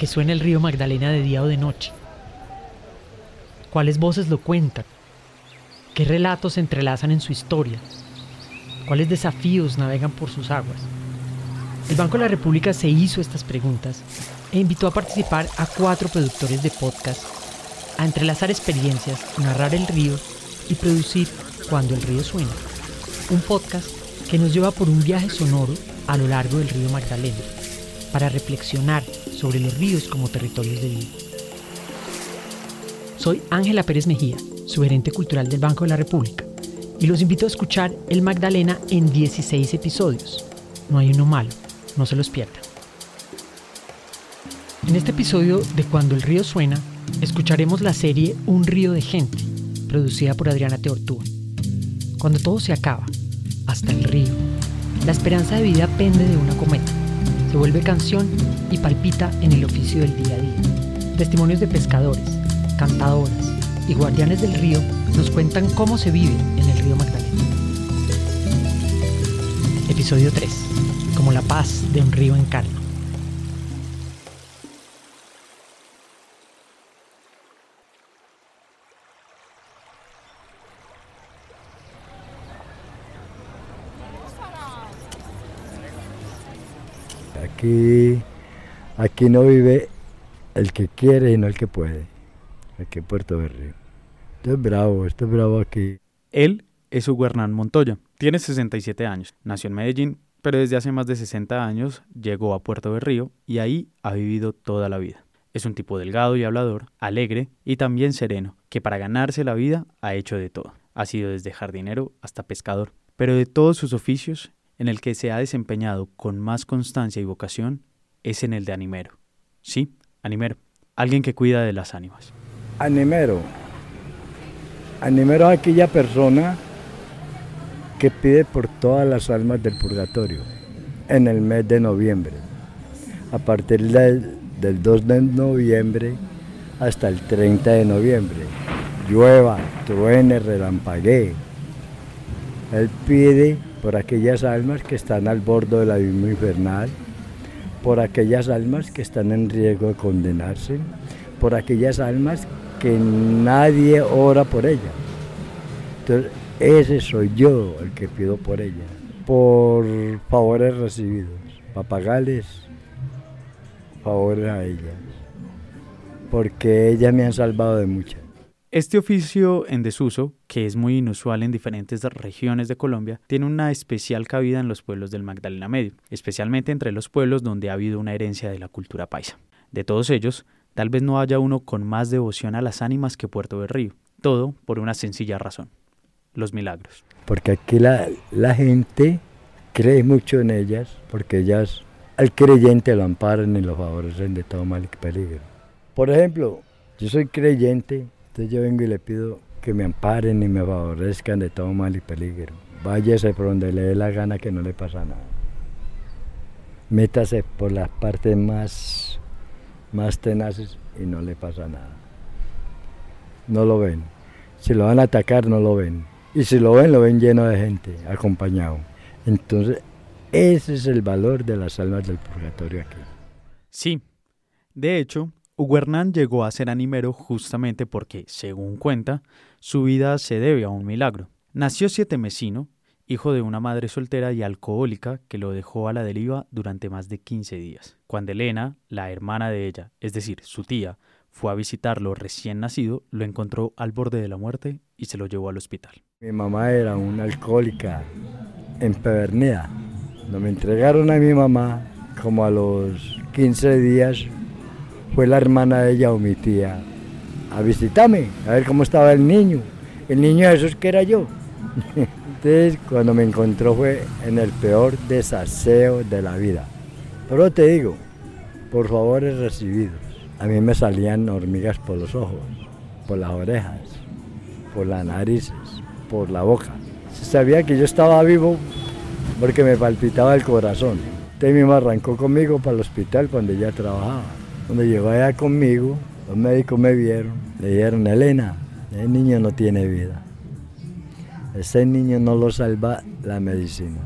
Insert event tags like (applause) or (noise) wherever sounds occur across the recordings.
que suena el río Magdalena de día o de noche? ¿Cuáles voces lo cuentan? ¿Qué relatos se entrelazan en su historia? ¿Cuáles desafíos navegan por sus aguas? El Banco de la República se hizo estas preguntas e invitó a participar a cuatro productores de podcast a entrelazar experiencias, narrar el río y producir Cuando el río suena, un podcast que nos lleva por un viaje sonoro a lo largo del río Magdalena para reflexionar sobre los ríos como territorios de vida. Soy Ángela Pérez Mejía, su gerente cultural del Banco de la República, y los invito a escuchar El Magdalena en 16 episodios. No hay uno malo, no se los pierdan. En este episodio de Cuando el río suena, escucharemos la serie Un río de gente, producida por Adriana Teortúa. Cuando todo se acaba, hasta el río, la esperanza de vida pende de una cometa, se vuelve canción y palpita en el oficio del día a día. Testimonios de pescadores, cantadoras y guardianes del río nos cuentan cómo se vive en el río Magdalena. Episodio 3. Como la paz de un río en. Aquí, aquí no vive el que quiere y no el que puede. Aquí en Puerto Berrío. Esto es bravo, esto es bravo aquí. Él es Hugo Hernán Montoya. Tiene 67 años. Nació en Medellín, pero desde hace más de 60 años llegó a Puerto Berrío y ahí ha vivido toda la vida. Es un tipo delgado y hablador, alegre y también sereno, que para ganarse la vida ha hecho de todo. Ha sido desde jardinero hasta pescador. Pero de todos sus oficios, en el que se ha desempeñado con más constancia y vocación es en el de animero. Sí, animero, alguien que cuida de las ánimas. Animero. Animero es aquella persona que pide por todas las almas del purgatorio en el mes de noviembre. A partir del, del 2 de noviembre hasta el 30 de noviembre. Llueva, truene, relampaguee. Él pide por aquellas almas que están al borde del abismo infernal, por aquellas almas que están en riesgo de condenarse, por aquellas almas que nadie ora por ellas. Entonces, ese soy yo el que pido por ellas, por favores recibidos, para pagarles favores a ellas, porque ellas me han salvado de muchas. Este oficio en desuso, que es muy inusual en diferentes regiones de Colombia, tiene una especial cabida en los pueblos del Magdalena Medio, especialmente entre los pueblos donde ha habido una herencia de la cultura paisa. De todos ellos, tal vez no haya uno con más devoción a las ánimas que Puerto del Río, todo por una sencilla razón, los milagros. Porque aquí la, la gente cree mucho en ellas, porque ellas al creyente lo amparan y lo favorecen de todo mal y peligro. Por ejemplo, yo soy creyente, entonces yo vengo y le pido que me amparen y me favorezcan de todo mal y peligro. Váyase por donde le dé la gana que no le pasa nada. Métase por las partes más, más tenaces y no le pasa nada. No lo ven. Si lo van a atacar, no lo ven. Y si lo ven, lo ven lleno de gente, acompañado. Entonces, ese es el valor de las almas del purgatorio aquí. Sí. De hecho, Hugo Hernán llegó a ser animero justamente porque, según cuenta, su vida se debe a un milagro. Nació siete mesino, hijo de una madre soltera y alcohólica que lo dejó a la deriva durante más de 15 días. Cuando Elena, la hermana de ella, es decir, su tía, fue a visitarlo recién nacido, lo encontró al borde de la muerte y se lo llevó al hospital. Mi mamá era una alcohólica empedernida. Cuando me entregaron a mi mamá, como a los 15 días, fue la hermana de ella o mi tía a visitarme, a ver cómo estaba el niño. El niño de esos que era yo. (laughs) Entonces, cuando me encontró fue en el peor desaseo de la vida. Pero te digo, por favores recibidos. A mí me salían hormigas por los ojos, por las orejas, por las narices, por la boca. Se sabía que yo estaba vivo porque me palpitaba el corazón. Entonces mi mamá arrancó conmigo para el hospital cuando ella trabajaba. Cuando llegó allá conmigo, los médicos me vieron, le dijeron, Elena, el niño no tiene vida. Ese niño no lo salva la medicina.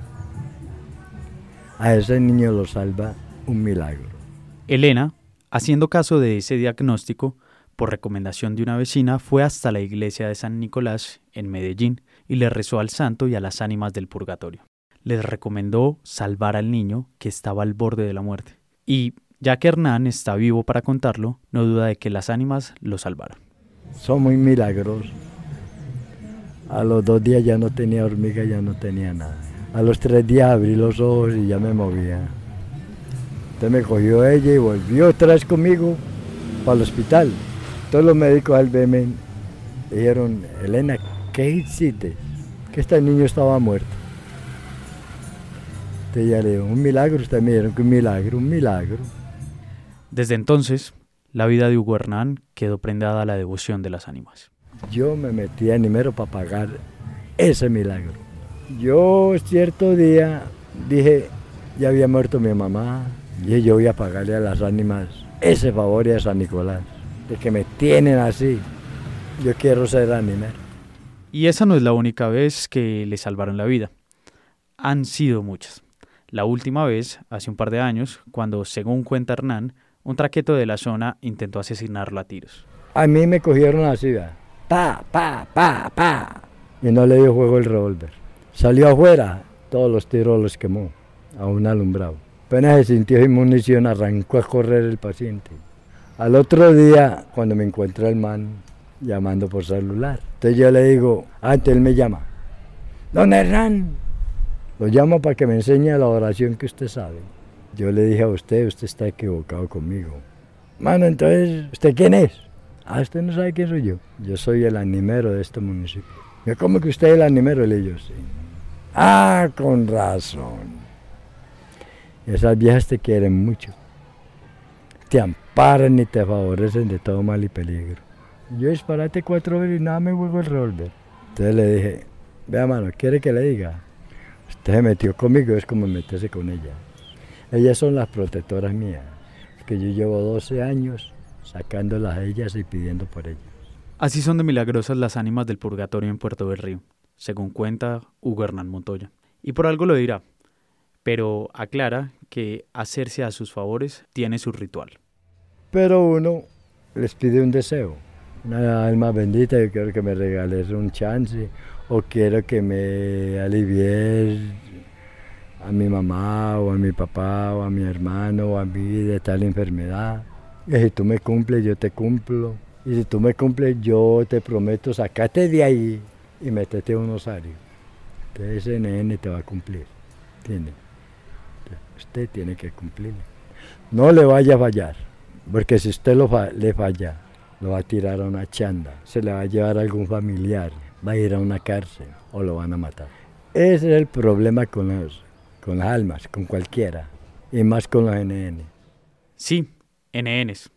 A ese niño lo salva un milagro. Elena, Haciendo caso de ese diagnóstico, por recomendación de una vecina, fue hasta la iglesia de San Nicolás en Medellín y le rezó al santo y a las ánimas del purgatorio. Les recomendó salvar al niño que estaba al borde de la muerte. Y ya que Hernán está vivo para contarlo, no duda de que las ánimas lo salvaron. Son muy milagros. A los dos días ya no tenía hormiga, ya no tenía nada. A los tres días abrí los ojos y ya me movía. Entonces me cogió ella y volvió otra conmigo para el hospital. Todos los médicos al verme dijeron, Elena, ¿qué hiciste? Que este niño estaba muerto. Entonces ya le un milagro, ustedes me dijeron un milagro, un milagro. Desde entonces, la vida de Hugo Hernán quedó prendada a la devoción de las ánimas. Yo me metí a Nimero para pagar ese milagro. Yo cierto día dije, ya había muerto mi mamá, y yo voy a pagarle a las ánimas ese favor y a San Nicolás, de que me tienen así. Yo quiero ser animero. Y esa no es la única vez que le salvaron la vida. Han sido muchas. La última vez, hace un par de años, cuando, según cuenta Hernán, un traqueto de la zona intentó asesinarlo a tiros. A mí me cogieron así, ¿verdad? pa, pa, pa, pa. Y no le dio juego el revólver. Salió afuera, todos los tiros los quemó, a un alumbrado. Apenas se sintió sin munición, arrancó a correr el paciente. Al otro día, cuando me encuentra el man llamando por celular, entonces yo le digo, antes él me llama, don Hernán, lo llamo para que me enseñe la oración que usted sabe. Yo le dije a usted, usted está equivocado conmigo. Mano, entonces, ¿usted quién es? Ah, usted no sabe quién soy yo. Yo soy el animero de este municipio. Yo, ¿cómo que usted es el animero? Le digo, sí. Ah, con razón. Esas viejas te quieren mucho. Te amparan y te favorecen de todo mal y peligro. Yo disparate cuatro veces y nada me vuelvo el revólver. Entonces le dije, vea mano, ¿quiere que le diga? Usted se metió conmigo, es como meterse con ella. Ellas son las protectoras mías, que yo llevo 12 años sacándolas a ellas y pidiendo por ellas. Así son de milagrosas las ánimas del purgatorio en Puerto del Río, según cuenta Hugo Hernán Montoya. Y por algo lo dirá, pero aclara que hacerse a sus favores tiene su ritual. Pero uno les pide un deseo, una alma bendita, yo quiero que me regales un chance, o quiero que me alivies a mi mamá, o a mi papá, o a mi hermano, o a mí de tal enfermedad. Y si tú me cumples, yo te cumplo. Y si tú me cumples, yo te prometo, sacate de ahí y métete un osario. Entonces ese nene te va a cumplir. ¿Entiendes? usted tiene que cumplirle. No le vaya a fallar, porque si usted lo le falla, lo va a tirar a una chanda, se le va a llevar a algún familiar, va a ir a una cárcel o lo van a matar. Ese es el problema con, los, con las almas, con cualquiera, y más con los NN. Sí, NNs,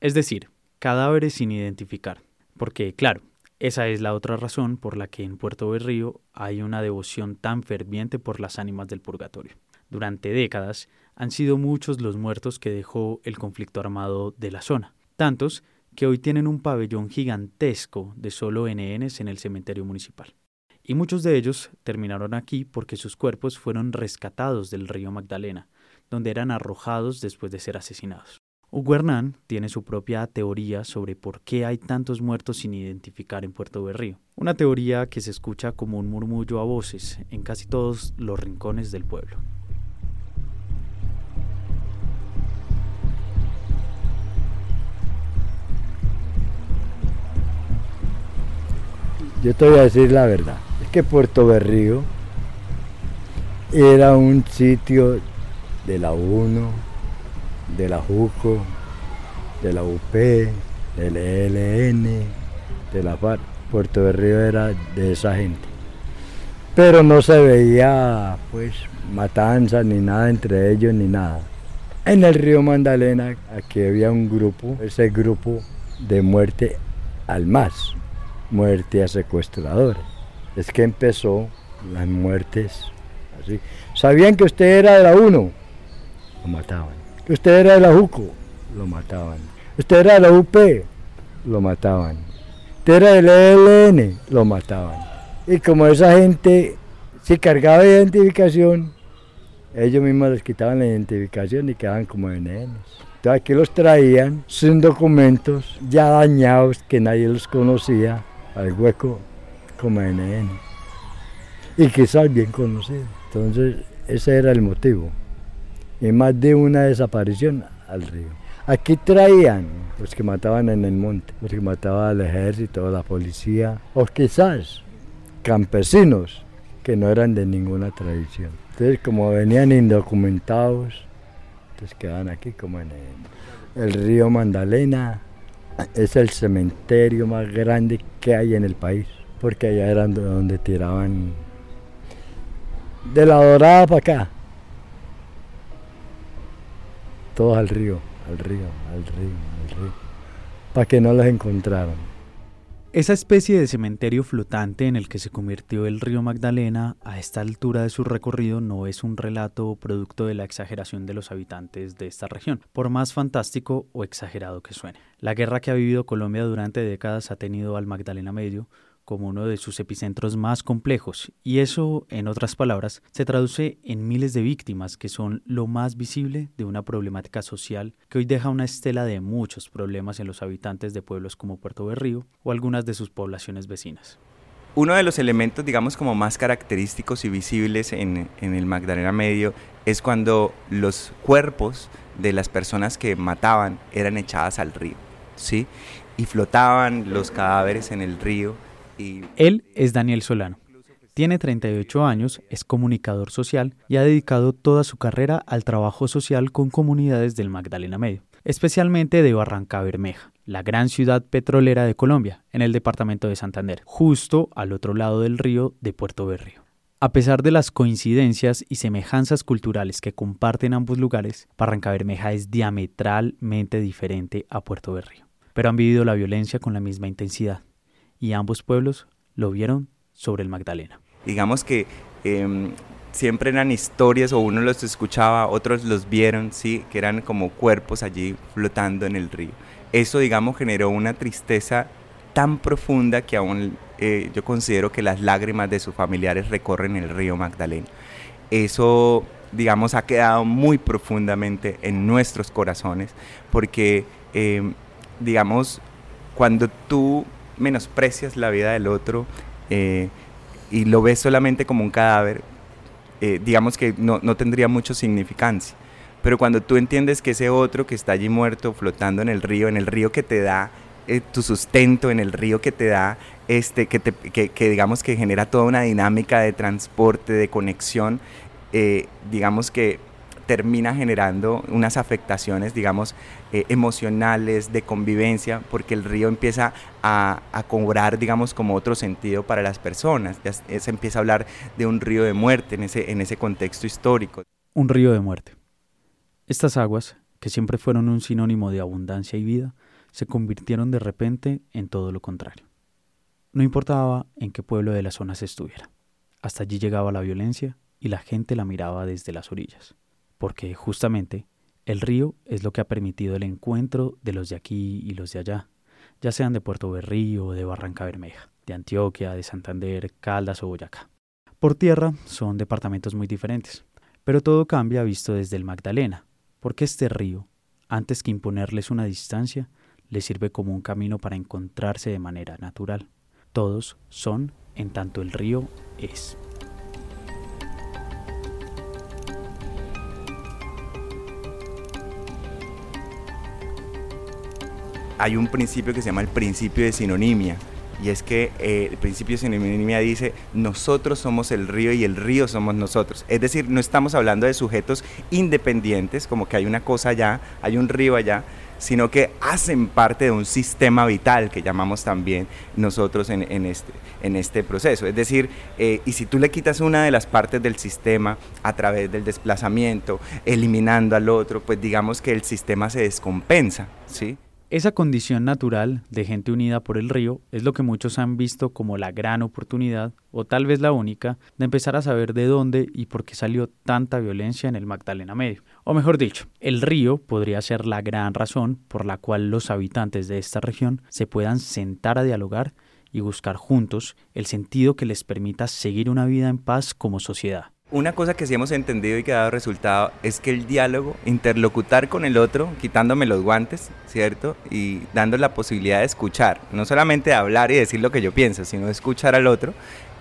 es decir, cadáveres sin identificar, porque claro, esa es la otra razón por la que en Puerto Berrío hay una devoción tan ferviente por las ánimas del purgatorio. Durante décadas han sido muchos los muertos que dejó el conflicto armado de la zona, tantos que hoy tienen un pabellón gigantesco de solo NNs en el cementerio municipal. Y muchos de ellos terminaron aquí porque sus cuerpos fueron rescatados del río Magdalena, donde eran arrojados después de ser asesinados. Hugo tiene su propia teoría sobre por qué hay tantos muertos sin identificar en Puerto Berrío, una teoría que se escucha como un murmullo a voces en casi todos los rincones del pueblo. Yo te voy a decir la verdad. Que Puerto Berrío era un sitio de la UNO, de la JUCO, de la UP, del ELN, de la FARC. Puerto Berrío era de esa gente. Pero no se veía pues matanza ni nada entre ellos ni nada. En el río Magdalena aquí había un grupo, ese grupo de muerte al más muerte a secuestradores. Es que empezó las muertes. Sabían que usted era de la UNO, lo mataban. Que usted era de la JUCO, lo mataban. Usted era de la UP, lo mataban. Usted era del ELN, lo mataban. Y como esa gente se cargaba de identificación, ellos mismos les quitaban la identificación y quedaban como NNs. Entonces aquí los traían sin documentos, ya dañados, que nadie los conocía, al hueco como NN. Y quizás bien conocido. Entonces ese era el motivo. Y más de una desaparición al río. Aquí traían los que mataban en el monte, los que mataban al ejército, a la policía, o quizás campesinos que no eran de ninguna tradición. Entonces, como venían indocumentados, entonces quedaban aquí como en el, el río Magdalena. Es el cementerio más grande que hay en el país, porque allá eran donde tiraban de la dorada para acá. Todos al río, al río, al río, al río. Para que no los encontraran. Esa especie de cementerio flotante en el que se convirtió el río Magdalena a esta altura de su recorrido no es un relato producto de la exageración de los habitantes de esta región, por más fantástico o exagerado que suene. La guerra que ha vivido Colombia durante décadas ha tenido al Magdalena Medio como uno de sus epicentros más complejos, y eso, en otras palabras, se traduce en miles de víctimas que son lo más visible de una problemática social que hoy deja una estela de muchos problemas en los habitantes de pueblos como Puerto Berrío o algunas de sus poblaciones vecinas. Uno de los elementos, digamos, como más característicos y visibles en, en el Magdalena Medio es cuando los cuerpos de las personas que mataban eran echadas al río, ¿sí? Y flotaban los cadáveres en el río él es Daniel Solano. Tiene 38 años, es comunicador social y ha dedicado toda su carrera al trabajo social con comunidades del Magdalena Medio, especialmente de Barranca Bermeja, la gran ciudad petrolera de Colombia, en el departamento de Santander, justo al otro lado del río de Puerto Berrío. A pesar de las coincidencias y semejanzas culturales que comparten ambos lugares, Barranca Bermeja es diametralmente diferente a Puerto Berrío, pero han vivido la violencia con la misma intensidad y ambos pueblos lo vieron sobre el Magdalena. Digamos que em, siempre eran historias o uno los escuchaba, otros los vieron, sí, que eran como cuerpos allí flotando en el río. Eso, digamos, generó una tristeza tan profunda que aún eh, yo considero que las lágrimas de sus familiares recorren el río Magdalena. Eso, digamos, ha quedado muy profundamente en nuestros corazones porque, em, digamos, cuando tú menosprecias la vida del otro eh, y lo ves solamente como un cadáver, eh, digamos que no, no, tendría mucha significancia. Pero cuando tú entiendes que ese otro que está allí muerto, flotando en el río, en el río que te da eh, tu sustento, en el río que te da, este, que, te, que, que, digamos que genera toda una dinámica de transporte, de conexión, digamos que termina generando unas afectaciones, digamos, eh, emocionales, de convivencia, porque el río empieza a, cobrar, digamos, como otro sentido para las personas. Ya se empieza a hablar de un río de muerte en ese, en ese contexto histórico. Un río de muerte. Estas aguas, que siempre fueron un sinónimo de abundancia y vida, se convirtieron de repente en todo lo contrario. No importaba en qué pueblo de la zona se estuviera. Hasta allí llegaba la violencia y la gente la miraba desde las orillas porque justamente el río es lo que ha permitido el encuentro de los de aquí y los de allá, ya sean de Puerto Berrío de Barranca Bermeja, de Antioquia, de Santander, Caldas o Boyacá. Por tierra son departamentos muy diferentes, pero todo cambia visto desde el Magdalena, porque este río, antes que imponerles una distancia, les sirve como un camino para encontrarse de manera natural. Todos son en tanto el río es. Hay un principio que se llama el principio de sinonimia. Y es que eh, el principio de sinonimia dice, nosotros somos el río y el río somos nosotros. Es decir, no estamos hablando de sujetos independientes, como que hay una cosa allá, hay un río allá, sino que hacen parte de un sistema vital que llamamos también nosotros en, este, en este proceso. Es decir, eh, y si tú le quitas una de las partes del sistema a través del desplazamiento, eliminando al otro, pues digamos que el sistema se descompensa, ¿sí? Esa condición natural de gente unida por el río es lo que muchos han visto como la gran oportunidad, o tal vez la única, de empezar a saber de dónde y por qué salió tanta violencia en el Magdalena Medio. O mejor dicho, el río podría ser la gran razón por la cual los habitantes de esta región se puedan sentar a dialogar y buscar juntos el sentido que les permita seguir una vida en paz como sociedad. Una cosa que sí hemos entendido y que ha dado resultado es que el diálogo, interlocutar con el otro, quitándome los guantes, ¿cierto? Y dando la posibilidad de escuchar, no solamente de hablar y decir lo que yo pienso, sino de escuchar al otro,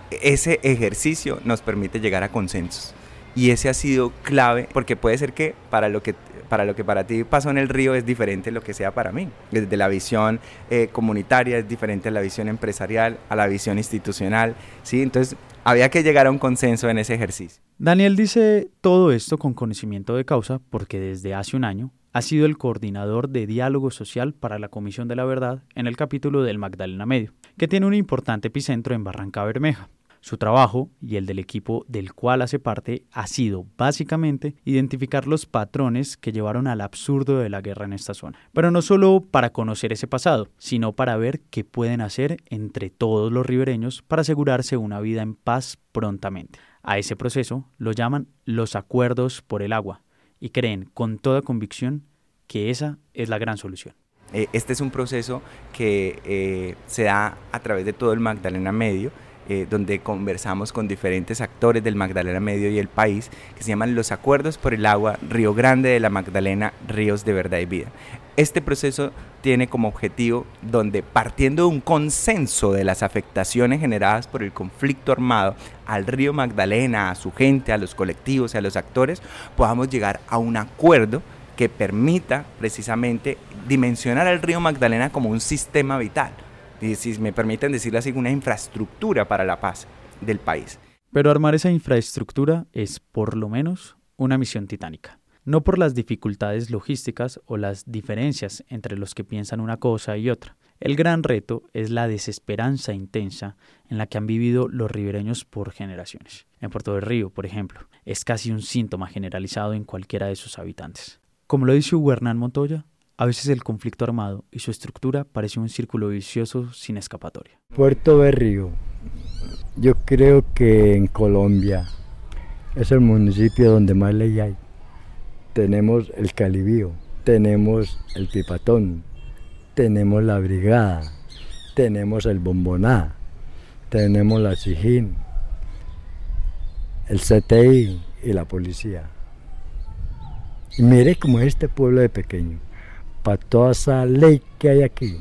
ese ejercicio nos permite llegar a consensos. Y ese ha sido clave porque puede ser que para lo que para lo que para ti pasó en el río es diferente lo que sea para mí. Desde la visión eh, comunitaria es diferente a la visión empresarial, a la visión institucional, ¿sí? Entonces había que llegar a un consenso en ese ejercicio. Daniel dice todo esto con conocimiento de causa porque desde hace un año ha sido el coordinador de diálogo social para la Comisión de la Verdad en el capítulo del Magdalena Medio, que tiene un importante epicentro en Barranca Bermeja. Su trabajo y el del equipo del cual hace parte ha sido básicamente identificar los patrones que llevaron al absurdo de la guerra en esta zona. Pero no solo para conocer ese pasado, sino para ver qué pueden hacer entre todos los ribereños para asegurarse una vida en paz prontamente. A ese proceso lo llaman los acuerdos por el agua y creen con toda convicción que esa es la gran solución. Eh, este es un proceso que eh, se da a través de todo el Magdalena Medio eh, donde conversamos con diferentes actores del Magdalena Medio y el país, que se llaman los Acuerdos por el Agua Río Grande de la Magdalena, Ríos de Verdad y Vida. Este proceso tiene como objetivo donde partiendo de un consenso de las afectaciones generadas por el conflicto armado al río Magdalena, a su gente, a los colectivos a los actores, podamos llegar a un acuerdo que permita precisamente dimensionar al río Magdalena como un sistema vital si me permiten decirlo así, una infraestructura para la paz del país. Pero armar esa infraestructura es, por lo menos, una misión titánica. No por las dificultades logísticas o las diferencias entre los que piensan una cosa y otra. El gran reto es la desesperanza intensa en la que han vivido los ribereños por generaciones. En Puerto del Río, por ejemplo, es casi un síntoma generalizado en cualquiera de sus habitantes. Como lo dice Hernán Montoya, a veces el conflicto armado y su estructura parece un círculo vicioso sin escapatoria. Puerto Berrío, yo creo que en Colombia es el municipio donde más ley hay. Tenemos el Calibío, tenemos el Pipatón, tenemos la Brigada, tenemos el Bomboná, tenemos la Sijín, el CTI y la policía. Y mire cómo es este pueblo de pequeño para toda esa ley que hay aquí.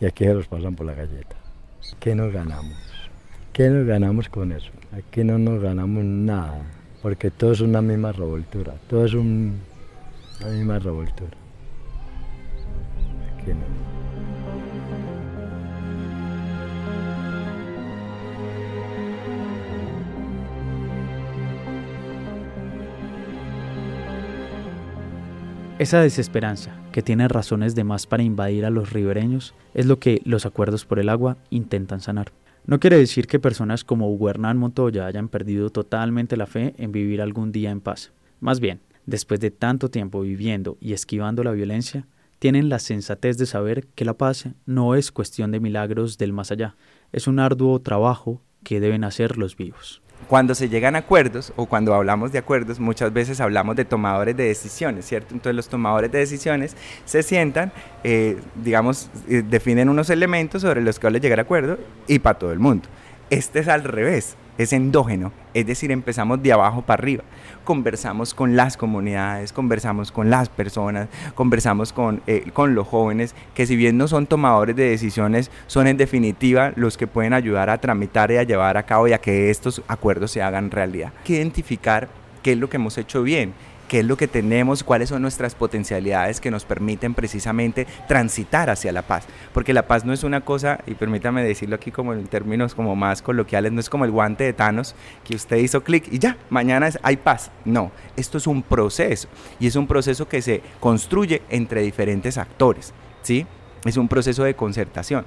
Y aquí se los pasan por la galleta. ¿Qué nos ganamos? ¿Qué nos ganamos con eso? Aquí no nos ganamos nada, porque todo es una misma revoltura, todo es una misma revoltura. Aquí no. Esa desesperanza, que tiene razones de más para invadir a los ribereños, es lo que los acuerdos por el agua intentan sanar. No quiere decir que personas como Hugo Hernán Montoya hayan perdido totalmente la fe en vivir algún día en paz. Más bien, después de tanto tiempo viviendo y esquivando la violencia, tienen la sensatez de saber que la paz no es cuestión de milagros del más allá, es un arduo trabajo que deben hacer los vivos cuando se llegan a acuerdos o cuando hablamos de acuerdos, muchas veces hablamos de tomadores de decisiones, ¿cierto? Entonces los tomadores de decisiones se sientan, eh, digamos, eh, definen unos elementos sobre los que llegar a acuerdo y para todo el mundo. Este es al revés es endógeno, es decir, empezamos de abajo para arriba. Conversamos con las comunidades, conversamos con las personas, conversamos con, eh, con los jóvenes, que si bien no son tomadores de decisiones, son en definitiva los que pueden ayudar a tramitar y a llevar a cabo y a que estos acuerdos se hagan realidad. Hay que identificar qué es lo que hemos hecho bien, qué es lo que tenemos, cuáles son nuestras potencialidades que nos permiten precisamente transitar hacia la paz. Porque la paz no es una cosa, y permítame decirlo aquí como en términos como más coloquiales, no es como el guante de Thanos, que usted hizo clic y ya, mañana hay paz. No, esto es un proceso, y es un proceso que se construye entre diferentes actores, ¿sí? Es un proceso de concertación.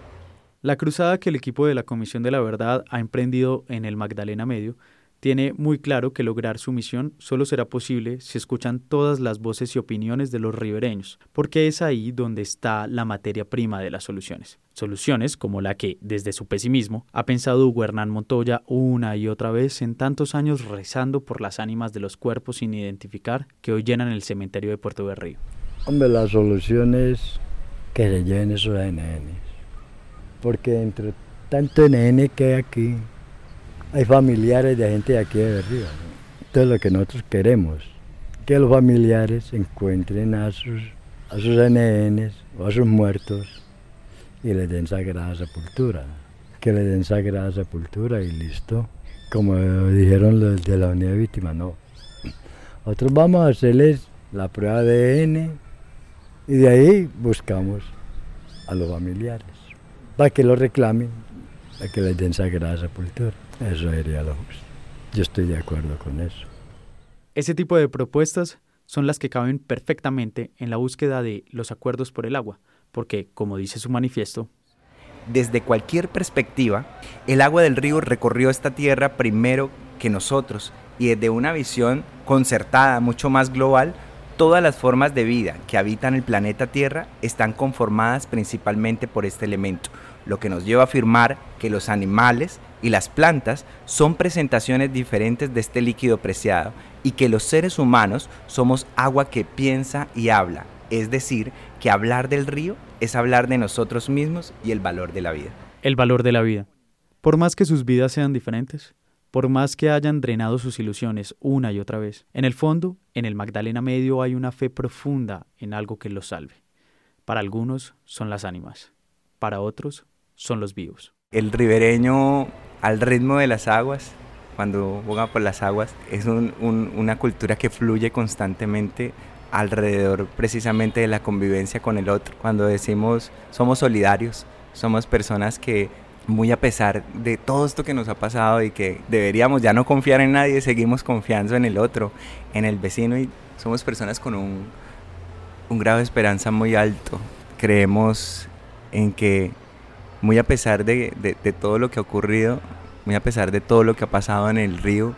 La cruzada que el equipo de la Comisión de la Verdad ha emprendido en el Magdalena Medio tiene muy claro que lograr su misión solo será posible si escuchan todas las voces y opiniones de los ribereños, porque es ahí donde está la materia prima de las soluciones. Soluciones como la que, desde su pesimismo, ha pensado Hugo Hernán Montoya una y otra vez en tantos años rezando por las ánimas de los cuerpos sin identificar que hoy llenan el cementerio de Puerto Berrío. Hombre, la solución que se lleven esos NN, porque entre tanto NN que hay aquí, hay familiares de gente de aquí de Berrío. Entonces lo que nosotros queremos, que los familiares encuentren a sus, a sus NNs o a sus muertos y les den sagrada sepultura. Que les den sagrada sepultura y listo. Como dijeron los de la unidad de víctimas, no. Nosotros vamos a hacerles la prueba de ADN y de ahí buscamos a los familiares para que lo reclamen, para que les den sagrada sepultura. Eso sería lo justo. Yo estoy de acuerdo con eso. Ese tipo de propuestas son las que caben perfectamente en la búsqueda de los acuerdos por el agua, porque, como dice su manifiesto, desde cualquier perspectiva, el agua del río recorrió esta tierra primero que nosotros y desde una visión concertada, mucho más global, todas las formas de vida que habitan el planeta Tierra están conformadas principalmente por este elemento, lo que nos lleva a afirmar que los animales y las plantas son presentaciones diferentes de este líquido preciado y que los seres humanos somos agua que piensa y habla, es decir, que hablar del río es hablar de nosotros mismos y el valor de la vida. El valor de la vida. Por más que sus vidas sean diferentes, por más que hayan drenado sus ilusiones una y otra vez, en el fondo, en el Magdalena Medio hay una fe profunda en algo que los salve. Para algunos son las ánimas, para otros son los vivos. El ribereño al ritmo de las aguas, cuando boga por las aguas, es una cultura que fluye constantemente alrededor precisamente de la convivencia con el otro. Cuando decimos somos solidarios, somos personas que muy a pesar de todo esto que nos ha pasado y que deberíamos ya no confiar en nadie, seguimos confiando en el otro, en el vecino y somos personas con un, un grado de esperanza muy alto. Creemos en que muy a pesar de, de, todo lo que ha ocurrido, muy a pesar de todo lo que ha pasado en el río,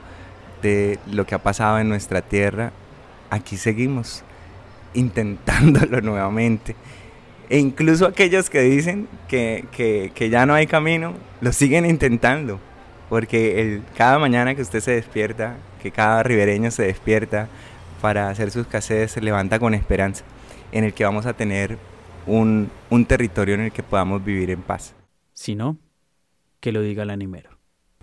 de lo que ha pasado en nuestra tierra, aquí seguimos intentándolo (laughs) nuevamente. E incluso aquellos que dicen que, que, ya no hay camino, lo siguen intentando. Porque cada mañana que usted se despierta, que cada ribereño se despierta para hacer sus casetes, se levanta con esperanza en el que vamos a tener un, un territorio en el que podamos vivir en paz. Si no, que lo diga el animero.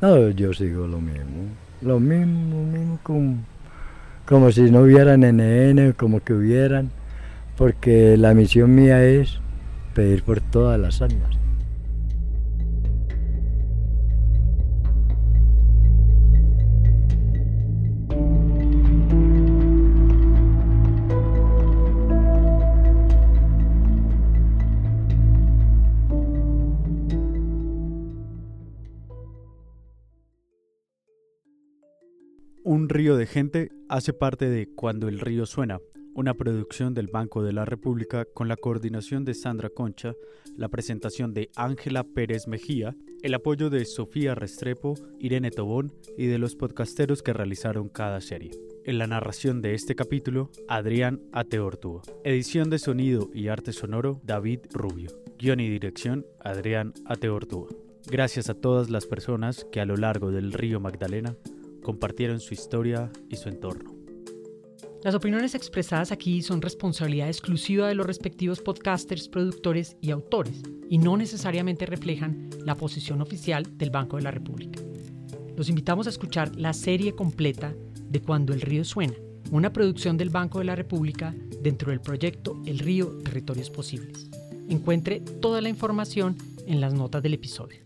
No, yo sigo lo mismo. Lo mismo, mismo como, como si no hubieran NN, como que hubieran porque la misión mía es pedir por todas las almas. Un río de gente hace parte de Cuando el río suena, una producción del Banco de la República con la coordinación de Sandra Concha, la presentación de Ángela Pérez Mejía, el apoyo de Sofía Restrepo, Irene Tobón y de los podcasteros que realizaron cada serie. En la narración de este capítulo, Adrián Ateortúa. Edición de sonido y arte sonoro, David Rubio. Guión y dirección, Adrián Ateortúa. Gracias a todas las personas que a lo largo del río Magdalena compartieron su historia y su entorno. Las opiniones expresadas aquí son responsabilidad exclusiva de los respectivos podcasters, productores y autores, y no necesariamente reflejan la posición oficial del Banco de la República. Los invitamos a escuchar la serie completa de Cuando el río suena, una producción del Banco de la República dentro del proyecto El río Territorios Posibles. Encuentre toda la información en las notas del episodio.